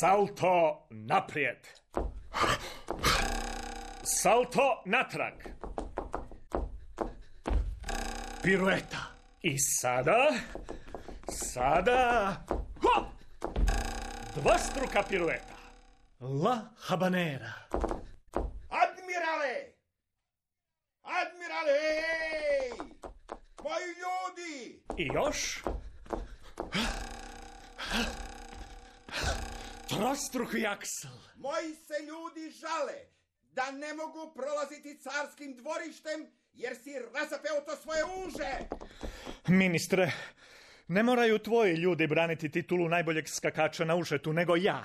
Salto naprijed. Salto natrag. Pirueta. I sada... Sada... Ho! Dvostruka pirueta. La habanera. Admirale! Admirale! Moji ljudi! I još... Trostruki aksel. Moji se ljudi žale da ne mogu prolaziti carskim dvorištem jer si razapeo to svoje uže. Ministre, ne moraju tvoji ljudi braniti titulu najboljeg skakača na ušetu, nego ja.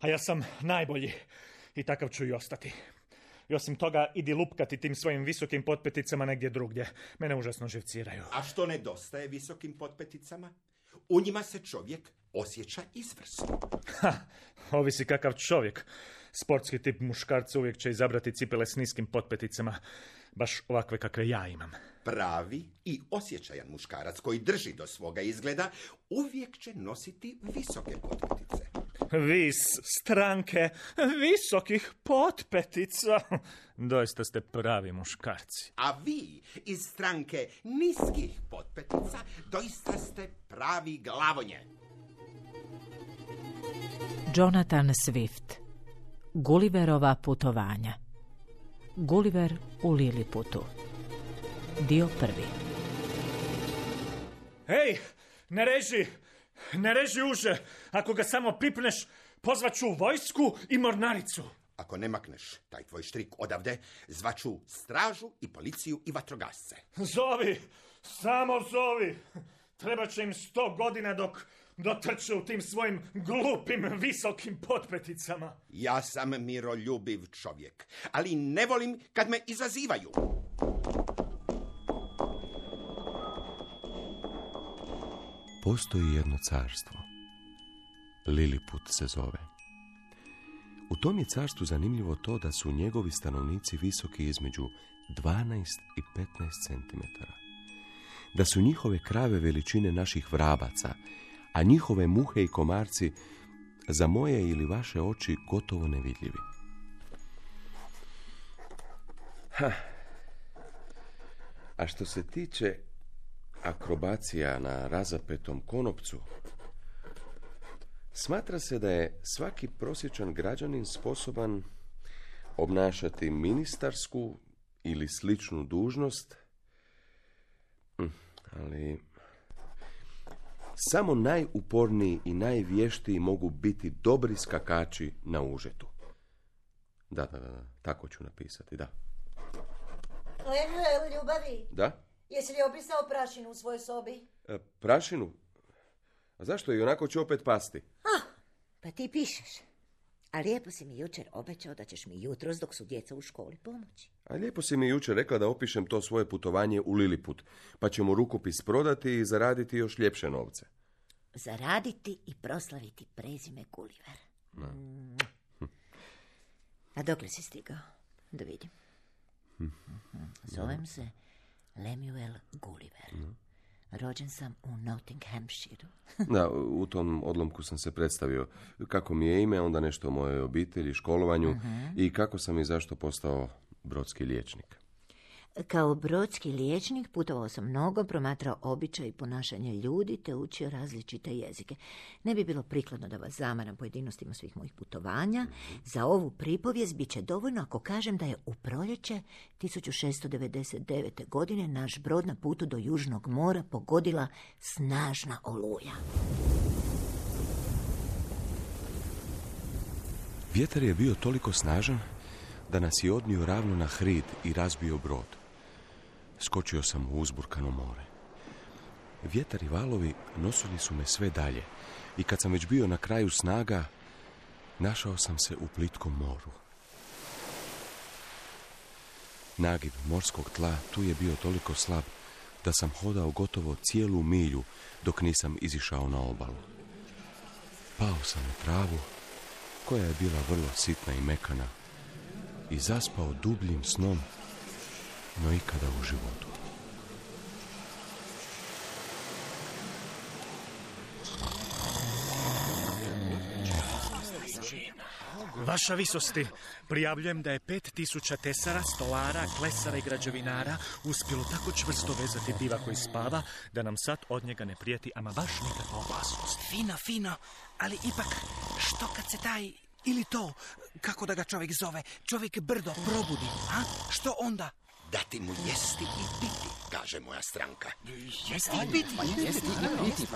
A ja sam najbolji. I takav ću i ostati. I osim toga, idi lupkati tim svojim visokim potpeticama negdje drugdje. Mene užasno živciraju. A što nedostaje visokim potpeticama? U njima se čovjek osjeća izvrsno. Ha, ovisi kakav čovjek. Sportski tip muškarca uvijek će izabrati cipele s niskim potpeticama. Baš ovakve kakve ja imam. Pravi i osjećajan muškarac koji drži do svoga izgleda uvijek će nositi visoke potpetice. Vi s stranke visokih potpetica. Doista ste pravi muškarci. A vi iz stranke niskih potpetica doista ste pravi glavonje. Jonathan Swift Gulliverova putovanja Gulliver u Liliputu Dio prvi Hej, ne reži! Ne reži uže! Ako ga samo pipneš, pozvaću vojsku i mornaricu. Ako ne makneš taj tvoj štrik odavde, zvaću stražu i policiju i vatrogasce. Zovi! Samo zovi! Treba će im sto godina dok dotrče u tim svojim glupim visokim potpeticama. Ja sam miroljubiv čovjek, ali ne volim kad me izazivaju. Postoji jedno carstvo. Liliput se zove. U tom je carstvu zanimljivo to da su njegovi stanovnici visoki između 12 i 15 cm. Da su njihove krave veličine naših vrabaca, a njihove muhe i komarci za moje ili vaše oči gotovo nevidljivi. Ha. A što se tiče akrobacija na razapetom konopcu, smatra se da je svaki prosječan građanin sposoban obnašati ministarsku ili sličnu dužnost, hm, ali samo najuporniji i najvještiji mogu biti dobri skakači na užetu. Da, da, da, tako ću napisati, da. Lemuel, ljubavi, Da? jesi li obrisao prašinu u svojoj sobi? E, prašinu? A zašto? I onako će opet pasti. Ah, pa ti pišeš. A lijepo si mi jučer obećao da ćeš mi jutros dok su djeca u školi pomoći. A lijepo si mi jučer rekla da opišem to svoje putovanje u Liliput, pa ćemo rukopis prodati i zaraditi još ljepše novce. Zaraditi i proslaviti prezime Gulliver. Mm. A dokle si stigao? Da vidim. Mhm. Zovem se Lemuel Gulliver. Rođen sam u Nottinghamshire. Da, u tom odlomku sam se predstavio kako mi je ime, onda nešto o mojoj obitelji, školovanju i kako sam i zašto postao brodski liječnik. Kao brodski liječnik putovao sam mnogo, promatrao običaj i ponašanje ljudi te učio različite jezike. Ne bi bilo prikladno da vas zamaram pojedinostima svih mojih putovanja. Za ovu pripovijest bit će dovoljno ako kažem da je u proljeće 1699. godine naš brod na putu do Južnog mora pogodila snažna oluja. Vjetar je bio toliko snažan da nas je odnio ravno na hrid i razbio brod. Skočio sam u uzburkano more. Vjetar i valovi nosili su me sve dalje i kad sam već bio na kraju snaga, našao sam se u plitkom moru. Nagib morskog tla tu je bio toliko slab da sam hodao gotovo cijelu milju dok nisam izišao na obalu. Pao sam na travu, koja je bila vrlo sitna i mekana, i zaspao dubljim snom, no ikada u životu. Vaša visosti, prijavljujem da je pet tisuća tesara, stolara, klesara i građevinara uspjelo tako čvrsto vezati diva koji spava, da nam sad od njega ne prijeti ama baš nikakva opasnost. Fino, fino, ali ipak, što kad se taj, ili to, kako da ga čovjek zove, čovjek brdo probudi, a? Što onda? Dati mu jesti i piti, kaže moja stranka. Jesti i biti. Jesti i biti.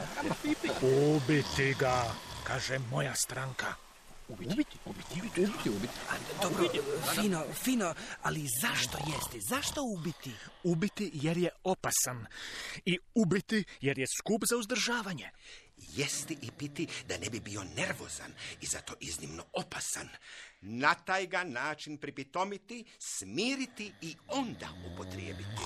Ubiti ga, kaže moja stranka. Dobro, fino, fino, ali zašto jesti? Zašto ubiti? Ubiti jer je opasan. I ubiti jer je skup za uzdržavanje. Jesti i piti da ne bi bio nervozan i zato iznimno opasan. Na taj ga način pripitomiti, smiriti i onda upotrijebiti.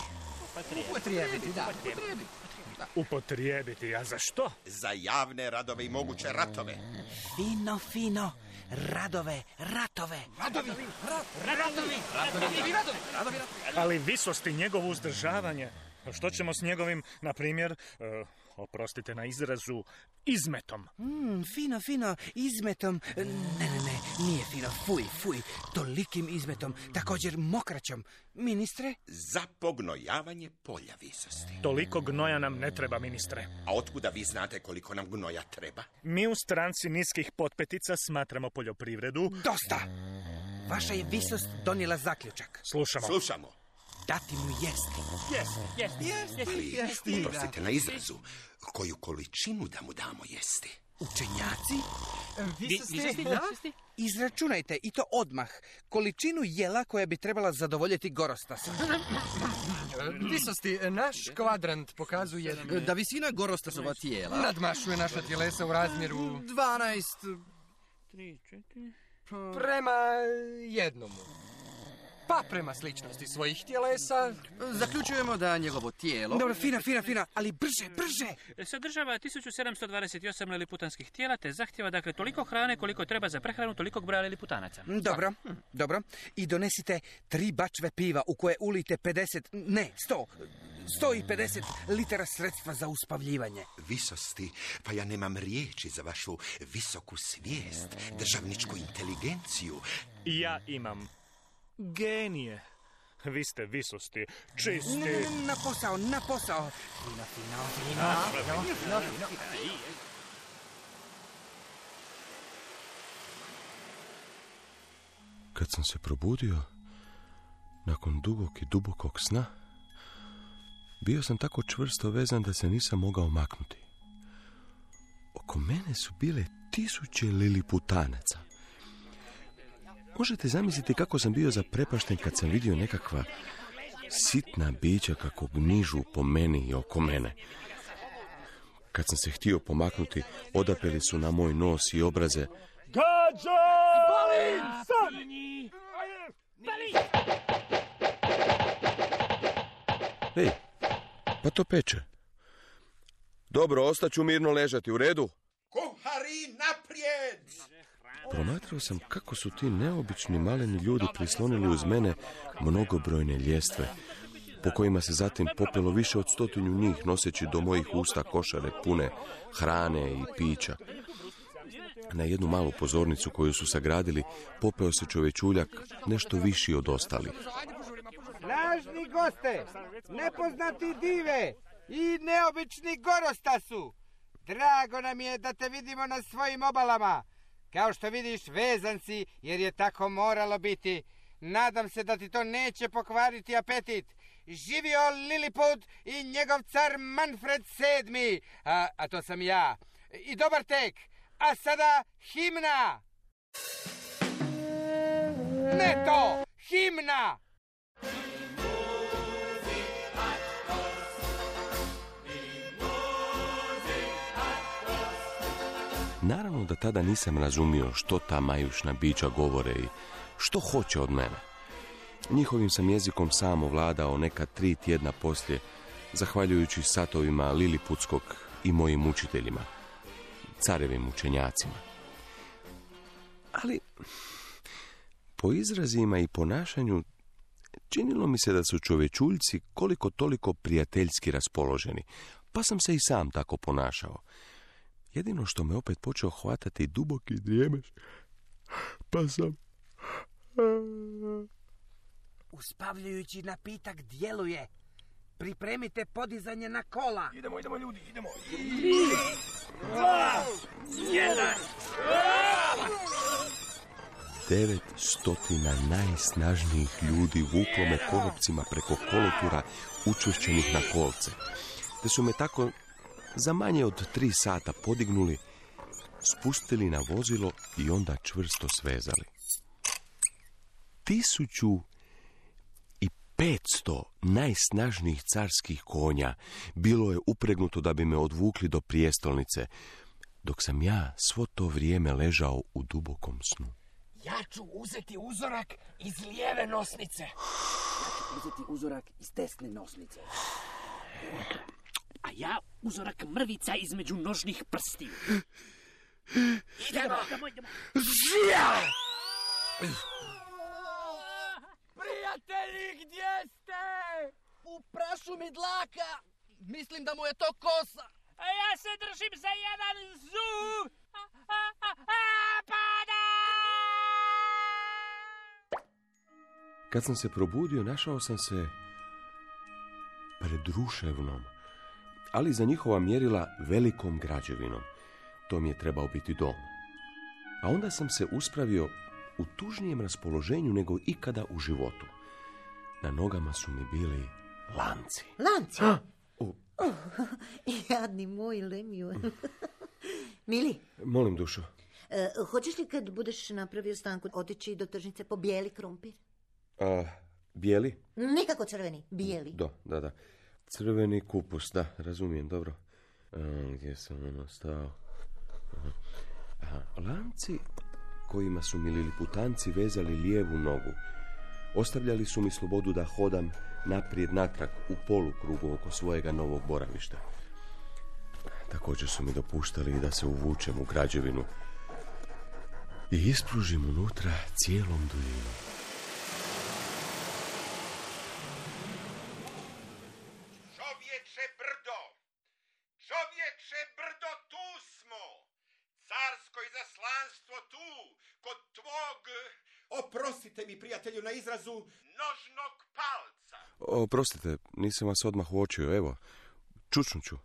Upotrijebiti, a za što? Za javne radove i moguće ratove. Fino, fino, radove, ratove. Radovi, radovi, Ali visosti njegovo uzdržavanje. Što ćemo s njegovim, na primjer, e, oprostite na izrazu, izmetom? Mm, fino, fino, izmetom. Ne, ne, ne, nije fino, fuj, fuj, tolikim izmetom, također mokraćom. Ministre? Za pognojavanje polja visosti. Toliko gnoja nam ne treba, ministre. A otkuda vi znate koliko nam gnoja treba? Mi u stranci niskih potpetica smatramo poljoprivredu. Dosta! Vaša je visost donijela zaključak. Slušamo. Slušamo. Dati mu jesti. Ali, oprostite na izrazu, koju količinu da mu damo jesti? Učenjaci? Izračunajte i to odmah. Količinu jela koja bi trebala zadovoljiti gorostasa. Visosti, naš kvadrant pokazuje Da visina gorostasova tijela nadmašuje naša tjelesa u razmjeru 12 prema jednomu. Pa prema sličnosti svojih tjelesa, Zaključujemo da njegovo tijelo Dobro, fina, fina, fina, ali brže, brže! Sadržava 1728 liliputanskih tijela te zahtjeva dakle toliko hrane koliko treba za prehranu tolikog broja liliputanaca. Dobro, dobro. I donesite tri bačve piva u koje ulite 50, ne, 100, 150 litara sredstva za uspavljivanje. Visosti, pa ja nemam riječi za vašu visoku svijest, državničku inteligenciju. Ja imam genije. Vi ste visosti, čisti. Ne, ne, ne, na posao, na posao. Fino, fino, fino. Kad sam se probudio, nakon dugog i dubokog sna, bio sam tako čvrsto vezan da se nisam mogao maknuti. Oko mene su bile tisuće liliputanaca. Možete zamisliti kako sam bio zaprepašten kad sam vidio nekakva sitna bića kako gnižu po meni i oko mene. Kad sam se htio pomaknuti, odapeli su na moj nos i obraze. Gađa! Ej, pa to peče. Dobro, ostaću mirno ležati, u redu? Kuhari, naprijed! Promatrao sam kako su ti neobični maleni ljudi prislonili uz mene mnogobrojne ljestve, po kojima se zatim popelo više od stotinju njih noseći do mojih usta košare pune hrane i pića. Na jednu malu pozornicu koju su sagradili popeo se čovečuljak nešto viši od ostalih. Lažni goste, nepoznati dive i neobični gorostasu. Drago nam je da te vidimo na svojim obalama. Kao što vidiš, vezan si, jer je tako moralo biti. Nadam se da ti to neće pokvariti apetit. Živio Liliput i njegov car Manfred VII, a, a to sam ja. I dobar tek. A sada himna! Ne to! Himna! Naravno da tada nisam razumio što ta majušna bića govore i što hoće od mene. Njihovim sam jezikom sam ovladao neka tri tjedna poslije, zahvaljujući satovima Liliputskog i mojim učiteljima, carevim učenjacima. Ali, po izrazima i ponašanju, činilo mi se da su čovečuljci koliko toliko prijateljski raspoloženi, pa sam se i sam tako ponašao. Jedino što me opet počeo hvatati duboki drijemež, pa sam... Uspavljujući napitak djeluje. Pripremite podizanje na kola. Idemo, idemo ljudi, idemo. Devet stotina najsnažnijih ljudi vuklo me konopcima preko kolotura učvršćenih na kolce. Te su me tako za manje od tri sata podignuli, spustili na vozilo i onda čvrsto svezali. Tisuću i petsto najsnažnijih carskih konja bilo je upregnuto da bi me odvukli do prijestolnice, dok sam ja svo to vrijeme ležao u dubokom snu. Ja ću uzeti uzorak iz lijeve nosnice. uzeti uzorak iz desne nosnice. A ja uzorak mrvica između nožnih prstiju. Idemo, idemo, idemo. Prijatelji, gdje ste? U prašu mi dlaka. Mislim da mu je to kosa. A ja se držim za jedan zub. A, a, a, a, pada! Kad sam se probudio, našao sam se pred ruševnom, ali za njihova mjerila velikom građevinom. To mi je trebao biti dom. A onda sam se uspravio u tužnijem raspoloženju nego ikada u životu. Na nogama su mi bili lanci. Lanci? Oh, jadni moj Lemiju. Mili, molim dušo. e, hoćeš li kad budeš napravio stanku otići do tržnice po bijeli krumpir? A, bijeli? Nikako crveni, bijeli. Da, da, da. Crveni kupus, da, razumijem, dobro. A, gdje sam ono stao? Lanci kojima su mi liliputanci vezali lijevu nogu. Ostavljali su mi slobodu da hodam naprijed natrag u polukrugu oko svojega novog boravišta. Također su mi dopuštali da se uvučem u građevinu i ispružim unutra cijelom duljinom. Čovječe brdo! Čovječe brdo, tu smo! Carsko izaslanstvo tu, kod tvog... Oprostite mi, prijatelju, na izrazu nožnog palca. Oprostite, nisam vas odmah uočio, evo, čučnut ću.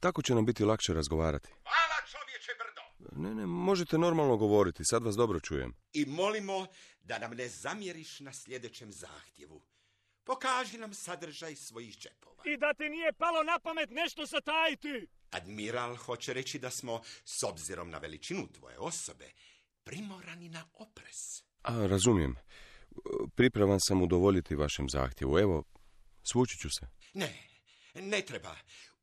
Tako će nam biti lakše razgovarati. Hvala, čovječe brdo! Ne, ne, možete normalno govoriti, sad vas dobro čujem. I molimo da nam ne zamjeriš na sljedećem zahtjevu. Pokaži nam sadržaj svojih džepova. I da ti nije palo na pamet nešto satajiti. Admiral hoće reći da smo, s obzirom na veličinu tvoje osobe, primorani na oprez. A, razumijem. Pripravan sam udovoljiti vašem zahtjevu. Evo, svući ću se. Ne, ne treba.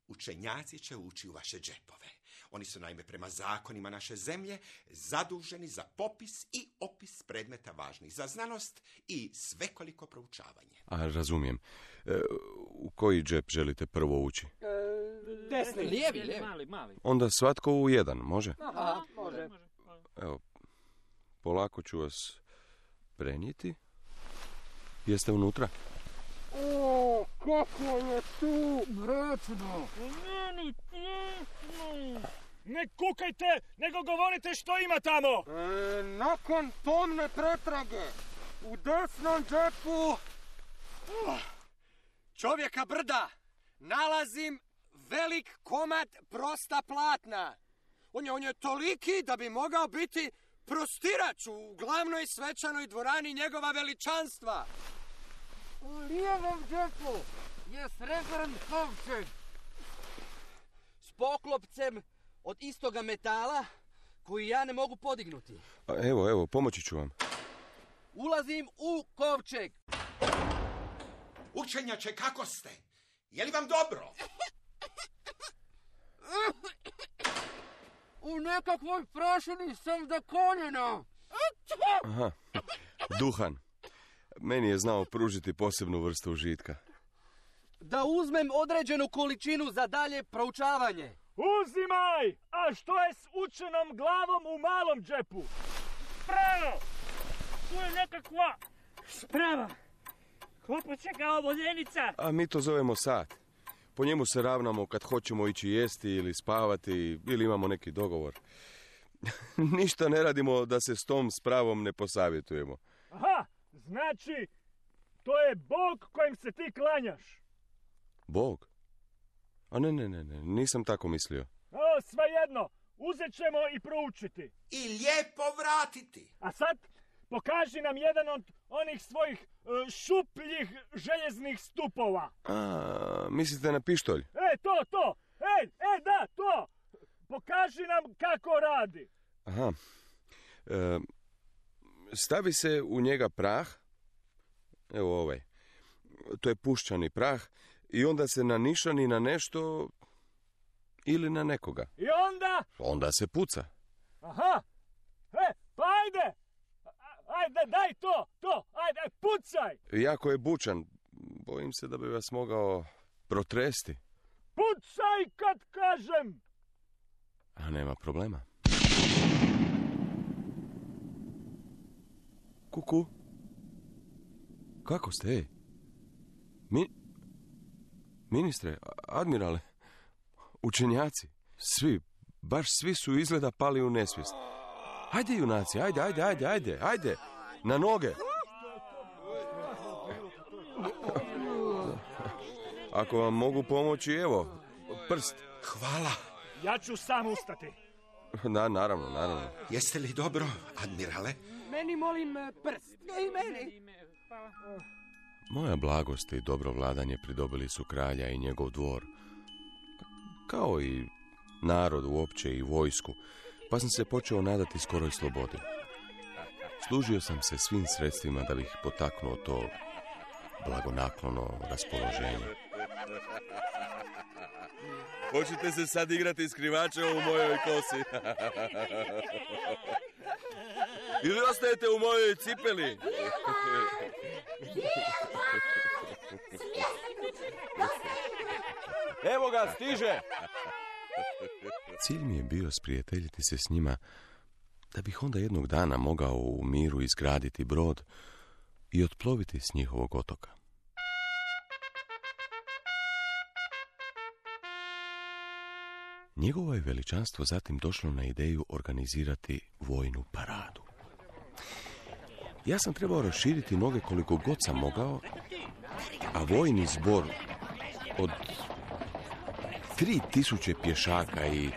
Učenjaci će ući u vaše džepove. Oni su naime prema zakonima naše zemlje zaduženi za popis i opis predmeta važnih za znanost i svekoliko proučavanje. A, razumijem. E, u koji džep želite prvo ući? Desni, Lijevi, lijevi. Mali, mali. Onda svatko u jedan, može? Aha, može. Evo, polako ću vas prenijeti. Jeste unutra? O, kako je tu mračno. Meni tjesno. Ne kukajte, nego govorite što ima tamo. E, nakon pomne pretrage, u desnom džepu uh, čovjeka brda nalazim velik komad prosta platna. On je, on je toliki da bi mogao biti prostirač u glavnoj svečanoj dvorani njegova veličanstva. U lijevom džepu je srebrn kovčeg. S poklopcem od istoga metala koji ja ne mogu podignuti. A, evo, evo, pomoći ću vam. Ulazim u kovčeg. Učenjače, kako ste? Je li vam dobro? Nekakvoj prašini sam do koljena. Aha, duhan. Meni je znao pružiti posebnu vrstu užitka. Da uzmem određenu količinu za dalje proučavanje. Uzimaj! A što je s učenom glavom u malom džepu? Pravo! Tu je nekakva sprava. Klopoće kao vodenica. A mi to zovemo sat. Po njemu se ravnamo kad hoćemo ići jesti ili spavati ili imamo neki dogovor. Ništa ne radimo da se s tom spravom ne posavjetujemo. Aha, znači, to je Bog kojem se ti klanjaš. Bog? A ne, ne, ne, ne, nisam tako mislio. O, svejedno, uzet ćemo i proučiti. I lijepo vratiti. A sad, pokaži nam jedan od onih svojih e, šupljih željeznih stupova. A, mislite na pištolj? E, to, to! E, e, da, to! Pokaži nam kako radi. Aha. E, stavi se u njega prah. Evo ovaj. To je puščani prah. I onda se nanišani na nešto ili na nekoga. I onda? Onda se puca. Aha! E, pa ajde! A- Ajde, daj to, to! Ajde, aj, pucaj! Jako je bučan. Bojim se da bi vas mogao protresti. Pucaj kad kažem! A nema problema. Kuku. Kako ste? Mi... Ministre, admirale, učenjaci, svi, baš svi su izgleda pali u nesvijest. Ajde, junaci, ajde, ajde, ajde, ajde, ajde, na noge. Ako vam mogu pomoći, evo, prst. Hvala. Ja ću sam ustati. Da, naravno, naravno. Jeste li dobro, admirale? Meni molim e, prst. I meni. Moja blagost i dobro vladanje pridobili su kralja i njegov dvor, kao i narod uopće i vojsku, pa sam se počeo nadati skoroj slobodi. Služio sam se svim sredstvima da bih potaknuo to blagonaklono raspoloženje. Hoćete se sad igrati skrivača u mojoj kosi? Ili ostajete u mojoj cipeli? Evo ga, stiže! Cilj mi je bio sprijateljiti se s njima, da bih onda jednog dana mogao u miru izgraditi brod i otploviti s njihovog otoka. Njegovo je veličanstvo zatim došlo na ideju organizirati vojnu paradu. Ja sam trebao raširiti noge koliko god sam mogao, a vojni zbor od tri tisuće pješaka i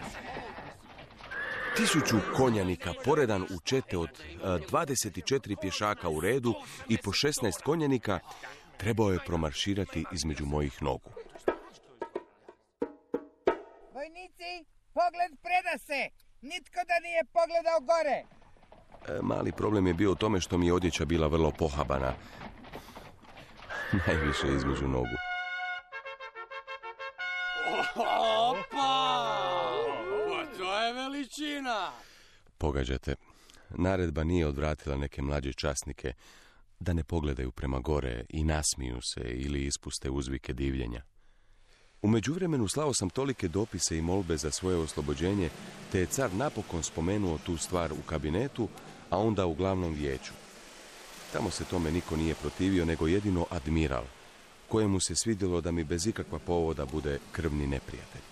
tisuću konjanika poredan u čete od e, 24 pješaka u redu i po 16 konjanika trebao je promarširati između mojih nogu. Vojnici, pogled preda se. Nitko da nije pogledao gore. E, Mali problem je bio u tome što mi je odjeća bila vrlo pohabana. Najviše između nogu. Opa! Veličina. Pogađate, naredba nije odvratila neke mlađe časnike da ne pogledaju prema gore i nasmiju se ili ispuste uzvike divljenja. U međuvremenu slao sam tolike dopise i molbe za svoje oslobođenje, te je car napokon spomenuo tu stvar u kabinetu, a onda u glavnom vijeću. Tamo se tome niko nije protivio, nego jedino admiral, kojemu se svidjelo da mi bez ikakva povoda bude krvni neprijatelj.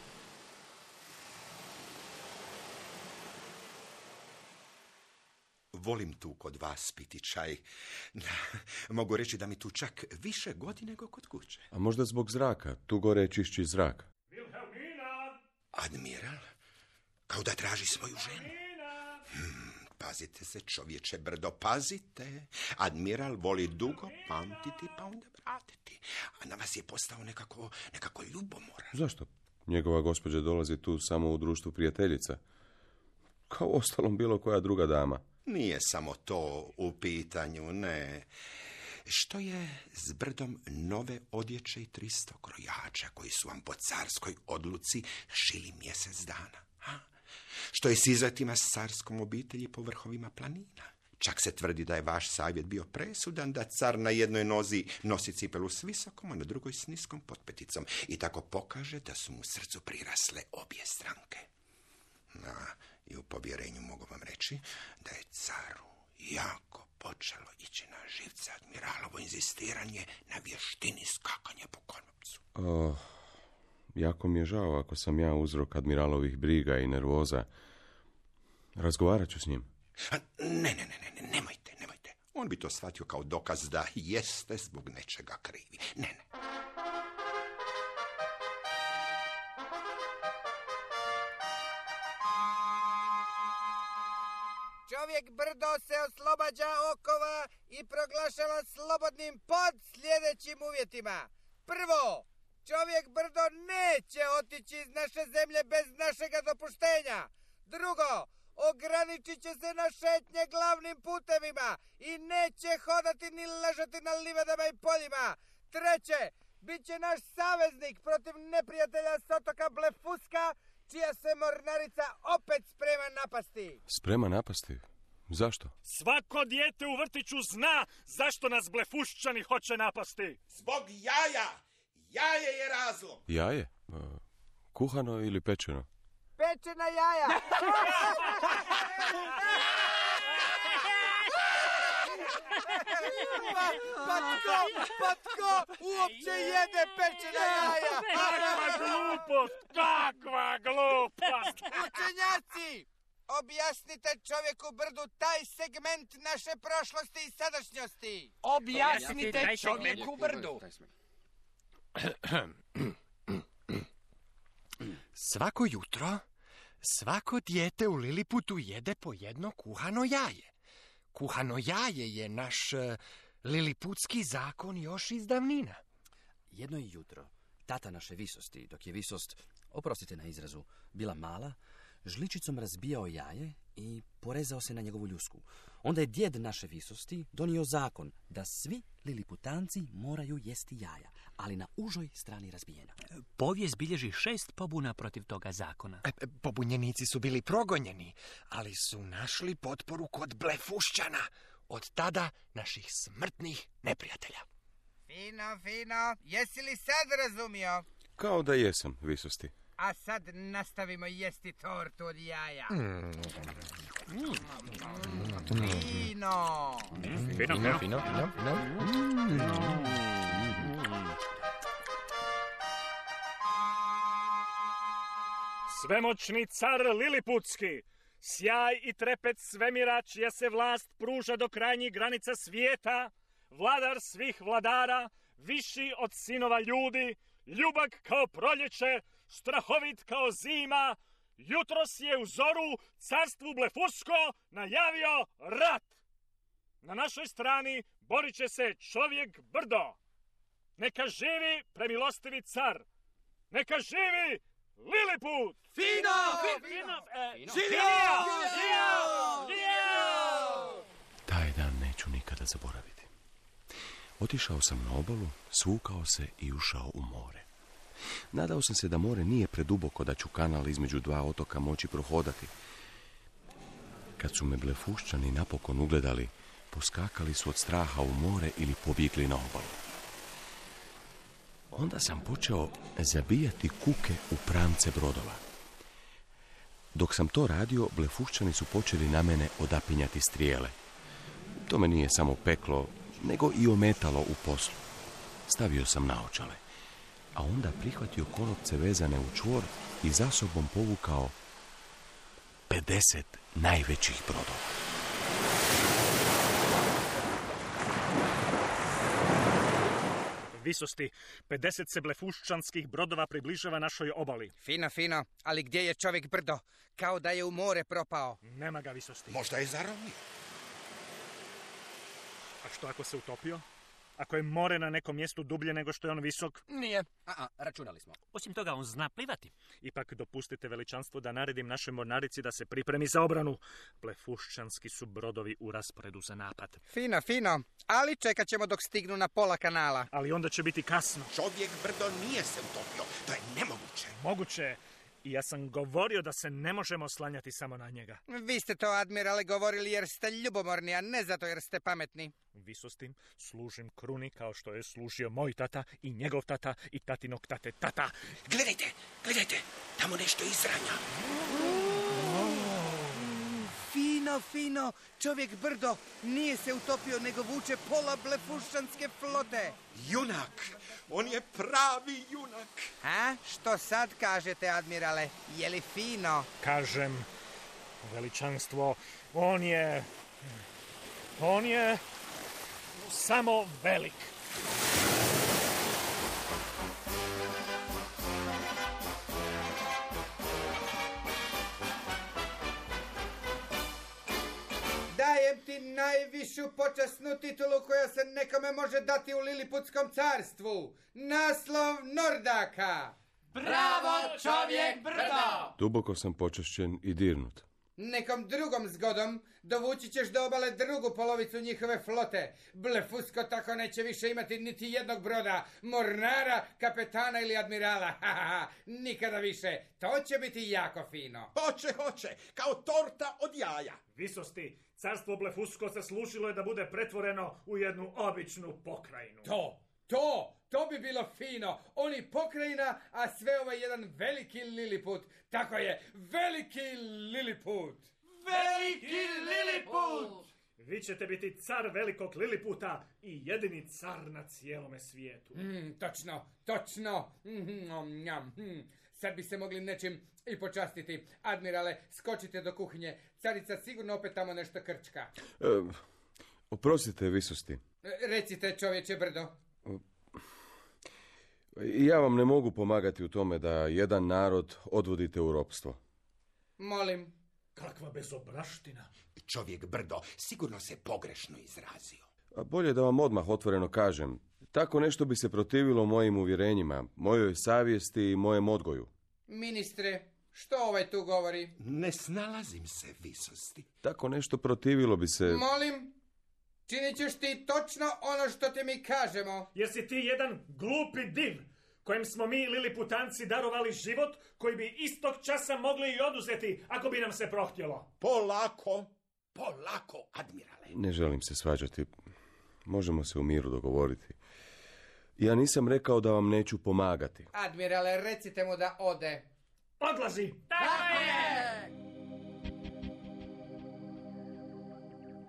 Volim tu kod vas piti čaj. Mogu reći da mi tu čak više godi nego kod kuće. A možda zbog zraka, tu gore je čišći zrak. Admiral? Kao da traži svoju ženu. Hmm, pazite se, čovječe brdo, pazite. Admiral voli dugo pamtiti pa onda vratiti. A na vas je postao nekako, nekako ljubomoran. Zašto? Njegova gospođa dolazi tu samo u društvu prijateljica. Kao ostalom bilo koja druga dama. Nije samo to u pitanju, ne. Što je s brdom nove odjeće i 300 krojača koji su vam po carskoj odluci šili mjesec dana? Ha? Što je s izletima s carskom obitelji po vrhovima planina? Čak se tvrdi da je vaš savjet bio presudan da car na jednoj nozi nosi cipelu s visokom, a na drugoj s niskom potpeticom i tako pokaže da su mu srcu prirasle obje stranke. Na, I u povjerenju mogu vam reći da je caru jako počelo ići na živce admiralovo inzistiranje na vještini skakanja po konopcu. Oh, jako mi je žao ako sam ja uzrok admiralovih briga i nervoza. Razgovarat ću s njim. A, Ne, ne, ne, ne, ne, nemojte, nemojte. On bi to shvatio kao dokaz da jeste zbog nečega krivi. Ne, ne. Brdo se oslobađa okova i proglašava slobodnim pod sljedećim uvjetima. Prvo, čovjek brdo neće otići iz naše zemlje bez našega dopuštenja. Drugo, ograničit će se na šetnje glavnim putevima i neće hodati ni ležati na livadama i poljima. Treće, bit će naš saveznik protiv neprijatelja s otoka Blefuska, čija se mornarica opet sprema napasti. Sprema napasti? Zašto? Svako dijete u vrtiću zna zašto nas blefušćani hoće napasti. Zbog jaja! Jaje je razlog! Jaje? Kuhano ili pečeno? Pečena jaja! pa, pa tko, pa tko uopće jede pečena jaja? Kakva glupost! Kakva glupost! Učenjaci! Objasnite čovjeku brdu taj segment naše prošlosti i sadašnjosti. Objasnite čovjeku brdu. Svako jutro, svako dijete u Liliputu jede po jedno kuhano jaje. Kuhano jaje je naš eh, liliputski zakon još iz davnina. Jedno je jutro, tata naše visosti, dok je visost, oprostite na izrazu, bila mala, žličicom razbijao jaje i porezao se na njegovu ljusku. Onda je djed naše visosti donio zakon da svi liliputanci moraju jesti jaja, ali na užoj strani razbijena. Povijest bilježi šest pobuna protiv toga zakona. E, e, Pobunjenici su bili progonjeni, ali su našli potporu kod blefušćana. Od tada naših smrtnih neprijatelja. Fino, fino. Jesi li sad razumio? Kao da jesam, visosti. A sad nastavimo jesti tortu od jaja. Mm. Fino. Fino, fino. Fino, fino, fino. Svemoćni car Liliputski, sjaj i trepet svemira čija se vlast pruža do krajnjih granica svijeta, vladar svih vladara, viši od sinova ljudi, ljubak kao proljeće, strahovit kao zima, jutros je u zoru carstvu Blefusko najavio rat. Na našoj strani borit će se čovjek brdo. Neka živi premilostivi car. Neka živi Liliput! Fino! Fino! e, Živio! Taj dan neću nikada zaboraviti. Otišao sam na obalu, svukao se i ušao u more. Nadao sam se da more nije preduboko da ću kanal između dva otoka moći prohodati. Kad su me blefušćani napokon ugledali, poskakali su od straha u more ili pobjegli na obalu. Onda sam počeo zabijati kuke u pramce brodova. Dok sam to radio, blefušćani su počeli na mene odapinjati strijele. To me nije samo peklo, nego i ometalo u poslu. Stavio sam naočale, a onda prihvatio konopce vezane u čvor i za sobom povukao 50 najvećih brodova. Visosti, 50 se blefušćanskih brodova približava našoj obali. Fino, fino. Ali gdje je čovjek brdo? Kao da je u more propao. Nema ga visosti. Možda je zaronio. A što ako se utopio? Ako je more na nekom mjestu dublje nego što je on visok? Nije. A, a, računali smo. Osim toga, on zna plivati. Ipak dopustite veličanstvo da naredim našoj mornarici da se pripremi za obranu. Blefušćanski su brodovi u rasporedu za napad. Fino, fino. Ali čekat ćemo dok stignu na pola kanala. Ali onda će biti kasno. Čovjek brdo nije se utopio. To je nemoguće. Moguće je. I ja sam govorio da se ne možemo slanjati samo na njega. Vi ste to, admirale, govorili jer ste ljubomorni, a ne zato jer ste pametni. Visosti, služim kruni kao što je služio moj tata i njegov tata i tatinog tate tata. Gledajte, gledajte, tamo nešto izranja. Fino, fino. Čovjek brdo nije se utopio, nego vuče pola blefušanske flote. Junak, on je pravi junak. A? Što sad kažete, admirale? Je li fino? Kažem, Veličanstvo, on je... On je samo velik. Dajem ti najvišu počasnu titulu koja se nekome može dati u Liliputskom carstvu. Naslov Nordaka. Bravo, čovjek brdo! Duboko sam počašćen i dirnut. Nekom drugom zgodom dovući ćeš do obale drugu polovicu njihove flote. Blefusko tako neće više imati niti jednog broda, mornara, kapetana ili admirala. Ha, ha, ha. Nikada više. To će biti jako fino. Hoće, hoće, kao torta od jaja. Visosti, carstvo Blefusko se služilo je da bude pretvoreno u jednu običnu pokrajinu. To, to, to bi bilo fino. Oni pokrajina, a sve ovo je jedan veliki Liliput. Tako je, veliki Liliput. Veliki Liliput! Vi ćete biti car velikog Liliputa i jedini car na cijelome svijetu. Mm, točno, točno. Mm, nom, njam, mm. Sad bi se mogli nečim i počastiti. Admirale, skočite do kuhinje. Carica sigurno opet tamo nešto krčka. E, oprostite, visosti. E, Recite, čovječe brdo. Ja vam ne mogu pomagati u tome da jedan narod odvodite u ropstvo. Molim. Kakva bezobraština. Čovjek brdo sigurno se pogrešno izrazio. A bolje da vam odmah otvoreno kažem. Tako nešto bi se protivilo mojim uvjerenjima, mojoj savjesti i mojem odgoju. Ministre, što ovaj tu govori? Ne snalazim se, visosti. Tako nešto protivilo bi se... Molim, činit ćeš ti točno ono što ti mi kažemo. Jesi ti jedan glupi div kojem smo mi Liliputanci darovali život koji bi istog časa mogli i oduzeti ako bi nam se prohtjelo. Polako, polako, admirale. Ne želim se svađati. Možemo se u miru dogovoriti. Ja nisam rekao da vam neću pomagati. Admirale, recite mu da ode. Odlazi! Tako je!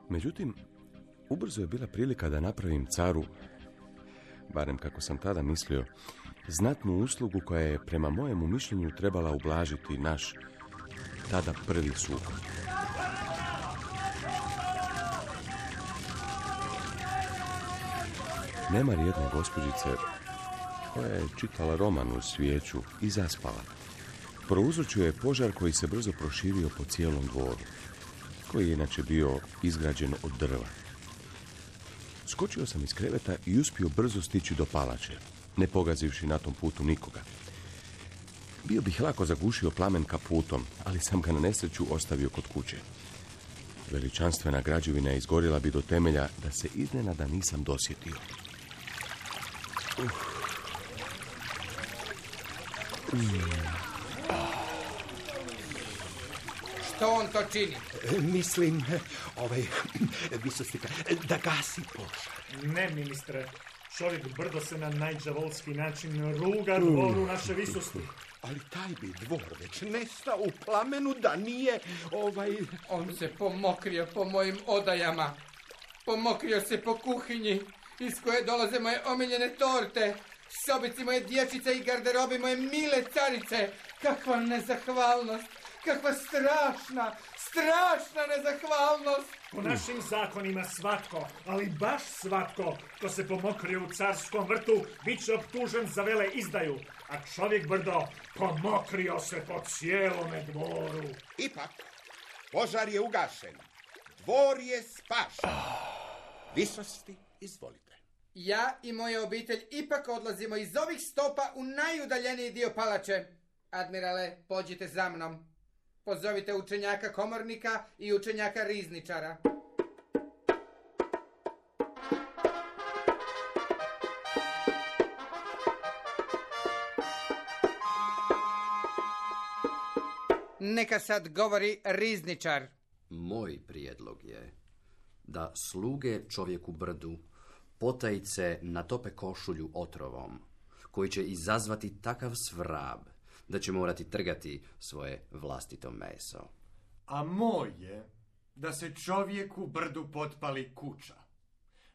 Međutim, ubrzo je bila prilika da napravim caru, barem kako sam tada mislio, znatnu uslugu koja je prema mojemu mišljenju trebala ublažiti naš tada prvi sukob. Nemar jedne gospođice koja je čitala roman u svijeću i zaspala. Prouzročio je požar koji se brzo proširio po cijelom dvoru, koji je inače bio izgrađen od drva. Skočio sam iz kreveta i uspio brzo stići do palače, ne pogazivši na tom putu nikoga. Bio bih lako zagušio plamen kaputom, ali sam ga na nesreću ostavio kod kuće. Veličanstvena građevina izgorila bi do temelja da se iznenada nisam dosjetio. Što on to čini? E, Mislim, ovaj, visostika, da gasi požar. Ne, ministre. Čovjek brdo se na najđavolski način ruga dvoru naše visosti. Ali taj bi dvor već nestao u plamenu da nije, ovaj... On se pomokrio po mojim odajama. Pomokrio se po kuhinji iz koje dolaze moje omiljene torte. Sobici moje dječice i garderobi moje mile carice. Kakva nezahvalnost. Kakva strašna, strašna nezahvalnost. Po našim zakonima svatko, ali baš svatko, ko se pomokrio u carskom vrtu, bit će optužen za vele izdaju. A čovjek brdo pomokrio se po cijelome dvoru. Ipak, požar je ugašen. Dvor je spašen. Visosti, izvolite. Ja i moja obitelj ipak odlazimo iz ovih stopa u najudaljeniji dio palače. Admirale, pođite za mnom. Pozovite učenjaka komornika i učenjaka rizničara. Neka sad govori rizničar. Moj prijedlog je da sluge čovjeku brdu potajice natope košulju otrovom, koji će izazvati takav svrab da će morati trgati svoje vlastito meso. A moj je da se čovjeku brdu potpali kuća.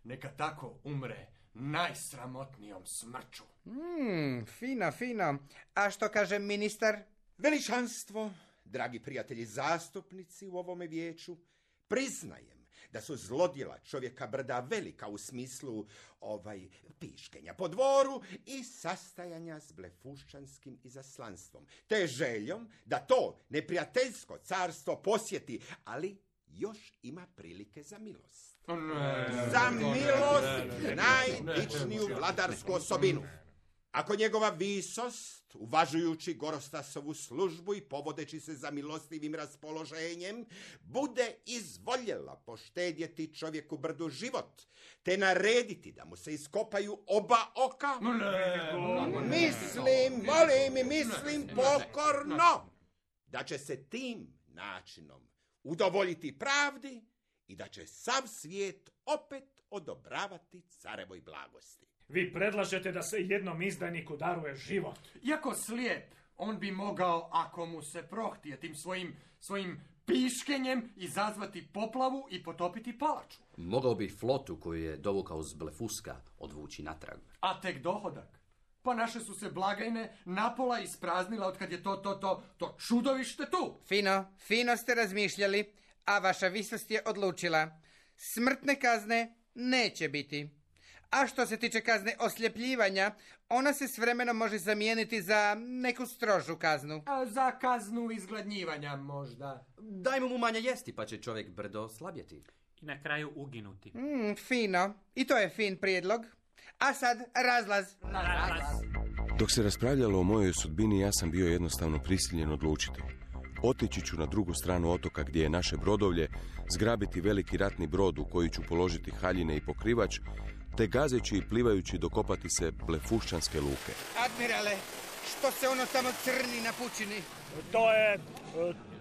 Neka tako umre najsramotnijom smrću. Hmm, fino, fino. A što kaže ministar? Veličanstvo, dragi prijatelji zastupnici u ovome vijeću, priznajem da su zlodjela čovjeka brda velika u smislu ovaj piškenja po dvoru i sastajanja s blefušćanskim izaslanstvom, te željom da to neprijateljsko carstvo posjeti, ali još ima prilike za milost. za milost, najdičniju vladarsku osobinu. Ako njegova visost, uvažujući Gorostasovu službu i povodeći se za milostivim raspoloženjem, bude izvoljela poštedjeti čovjeku brdu život, te narediti da mu se iskopaju oba oka, mislim, molim, mislim pokorno, da će se tim načinom udovoljiti pravdi i da će sav svijet opet odobravati carevoj blagosti. Vi predlažete da se jednom izdajniku daruje život. Iako slijep, on bi mogao, ako mu se prohtije tim svojim, svojim piškenjem, izazvati poplavu i potopiti palaču. Mogao bi flotu koju je dovukao z Blefuska odvući natrag. A tek dohodak. Pa naše su se blagajne napola ispraznila od kad je to, to, to, to čudovište tu. Fino, fino ste razmišljali, a vaša visost je odlučila. Smrtne kazne neće biti. A što se tiče kazne osljepljivanja, ona se s vremenom može zamijeniti za neku strožu kaznu. A za kaznu izgladnjivanja možda. Dajmo mu manje jesti, pa će čovjek brdo slabjeti. I na kraju uginuti. Mm, fino. I to je fin prijedlog. A sad razlaz. Dok se raspravljalo o mojoj sudbini, ja sam bio jednostavno prisiljen odlučiti. Otići ću na drugu stranu otoka gdje je naše brodovlje, zgrabiti veliki ratni brod u koji ću položiti haljine i pokrivač, te gazeći i plivajući dokopati se blefušćanske luke. Admirale, što se ono tamo crni na pučini? To je...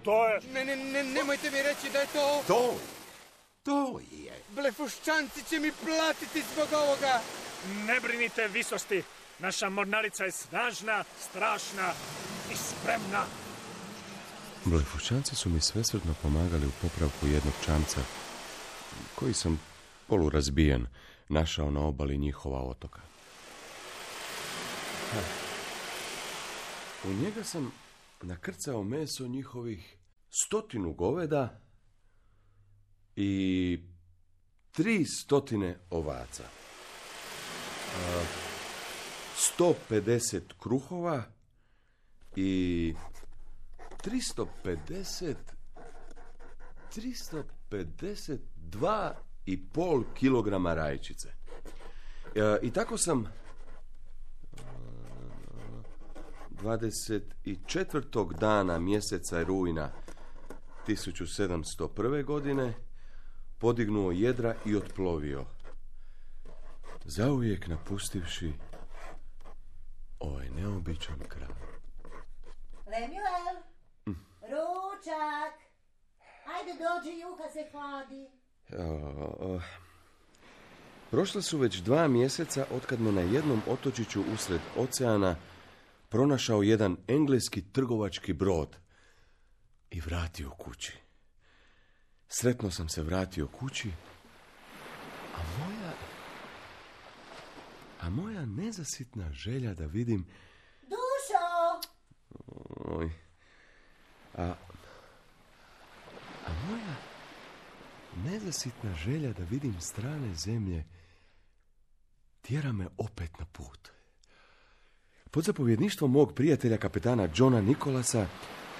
To je... Ne, ne, ne, nemojte mi reći da je to... To, to je. Blefušćanci će mi platiti zbog ovoga. Ne brinite visosti. Naša mornarica je snažna, strašna i spremna. Blefušćanci su mi svesrdno pomagali u popravku jednog čamca, koji sam polurazbijen našao na obali njihova otoka. U njega sam nakrcao meso njihovih stotinu goveda i tri stotine ovaca. A, 150 kruhova i 350 352 i pol kilograma rajčice. E, I tako sam 24. dana mjeseca rujna 1701. godine podignuo jedra i otplovio. Zauvijek napustivši ovaj neobičan kraj. Lemuel, ručak. Ajde dođi, juha se hladi. O, o, Prošla su već dva mjeseca otkad me na jednom otočiću usred oceana pronašao jedan engleski trgovački brod i vratio kući. Sretno sam se vratio kući, a moja... A moja nezasitna želja da vidim... Dušo! Oj, a... A moja nezasitna želja da vidim strane zemlje tjera me opet na put. Pod zapovjedništvom mog prijatelja kapetana Johna Nikolasa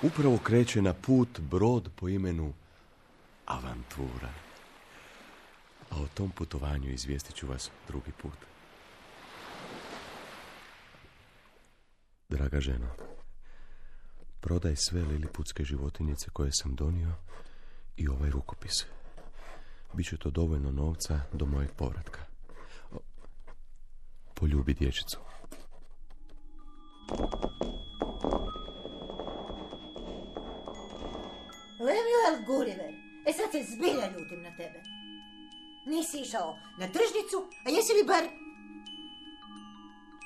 upravo kreće na put brod po imenu Avantura. A o tom putovanju izvijestit ću vas drugi put. Draga ženo, prodaj sve liliputske životinjice koje sam donio i ovaj rukopis. Biće to dovoljno novca do mojeg povratka. Poljubi dječicu. Lemuel Gulliver, e sad se zbilja ljutim na tebe. Nisi išao na tržnicu, a jesi li bar...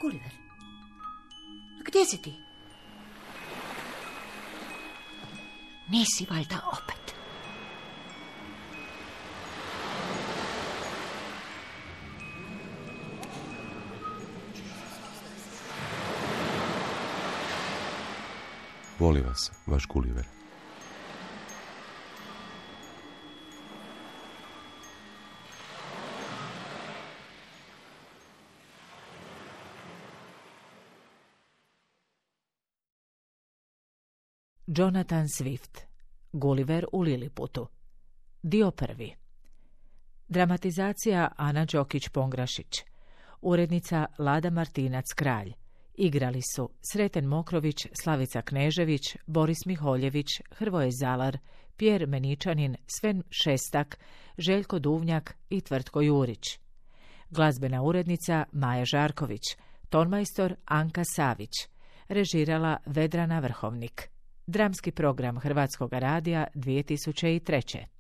Gulliver, gdje si ti? Nisi valjda opet. Voli vas, vaš Gulliver. Jonathan Swift Gulliver u Liliputu Dio prvi. Dramatizacija Ana Đokić-Pongrašić Urednica Lada Martinac-Kralj Igrali su Sreten Mokrović, Slavica Knežević, Boris Miholjević, Hrvoje Zalar, Pjer Meničanin, Sven Šestak, Željko Duvnjak i Tvrtko Jurić. Glazbena urednica Maja Žarković, tonmajstor Anka Savić, režirala Vedrana Vrhovnik. Dramski program Hrvatskog radija 2003.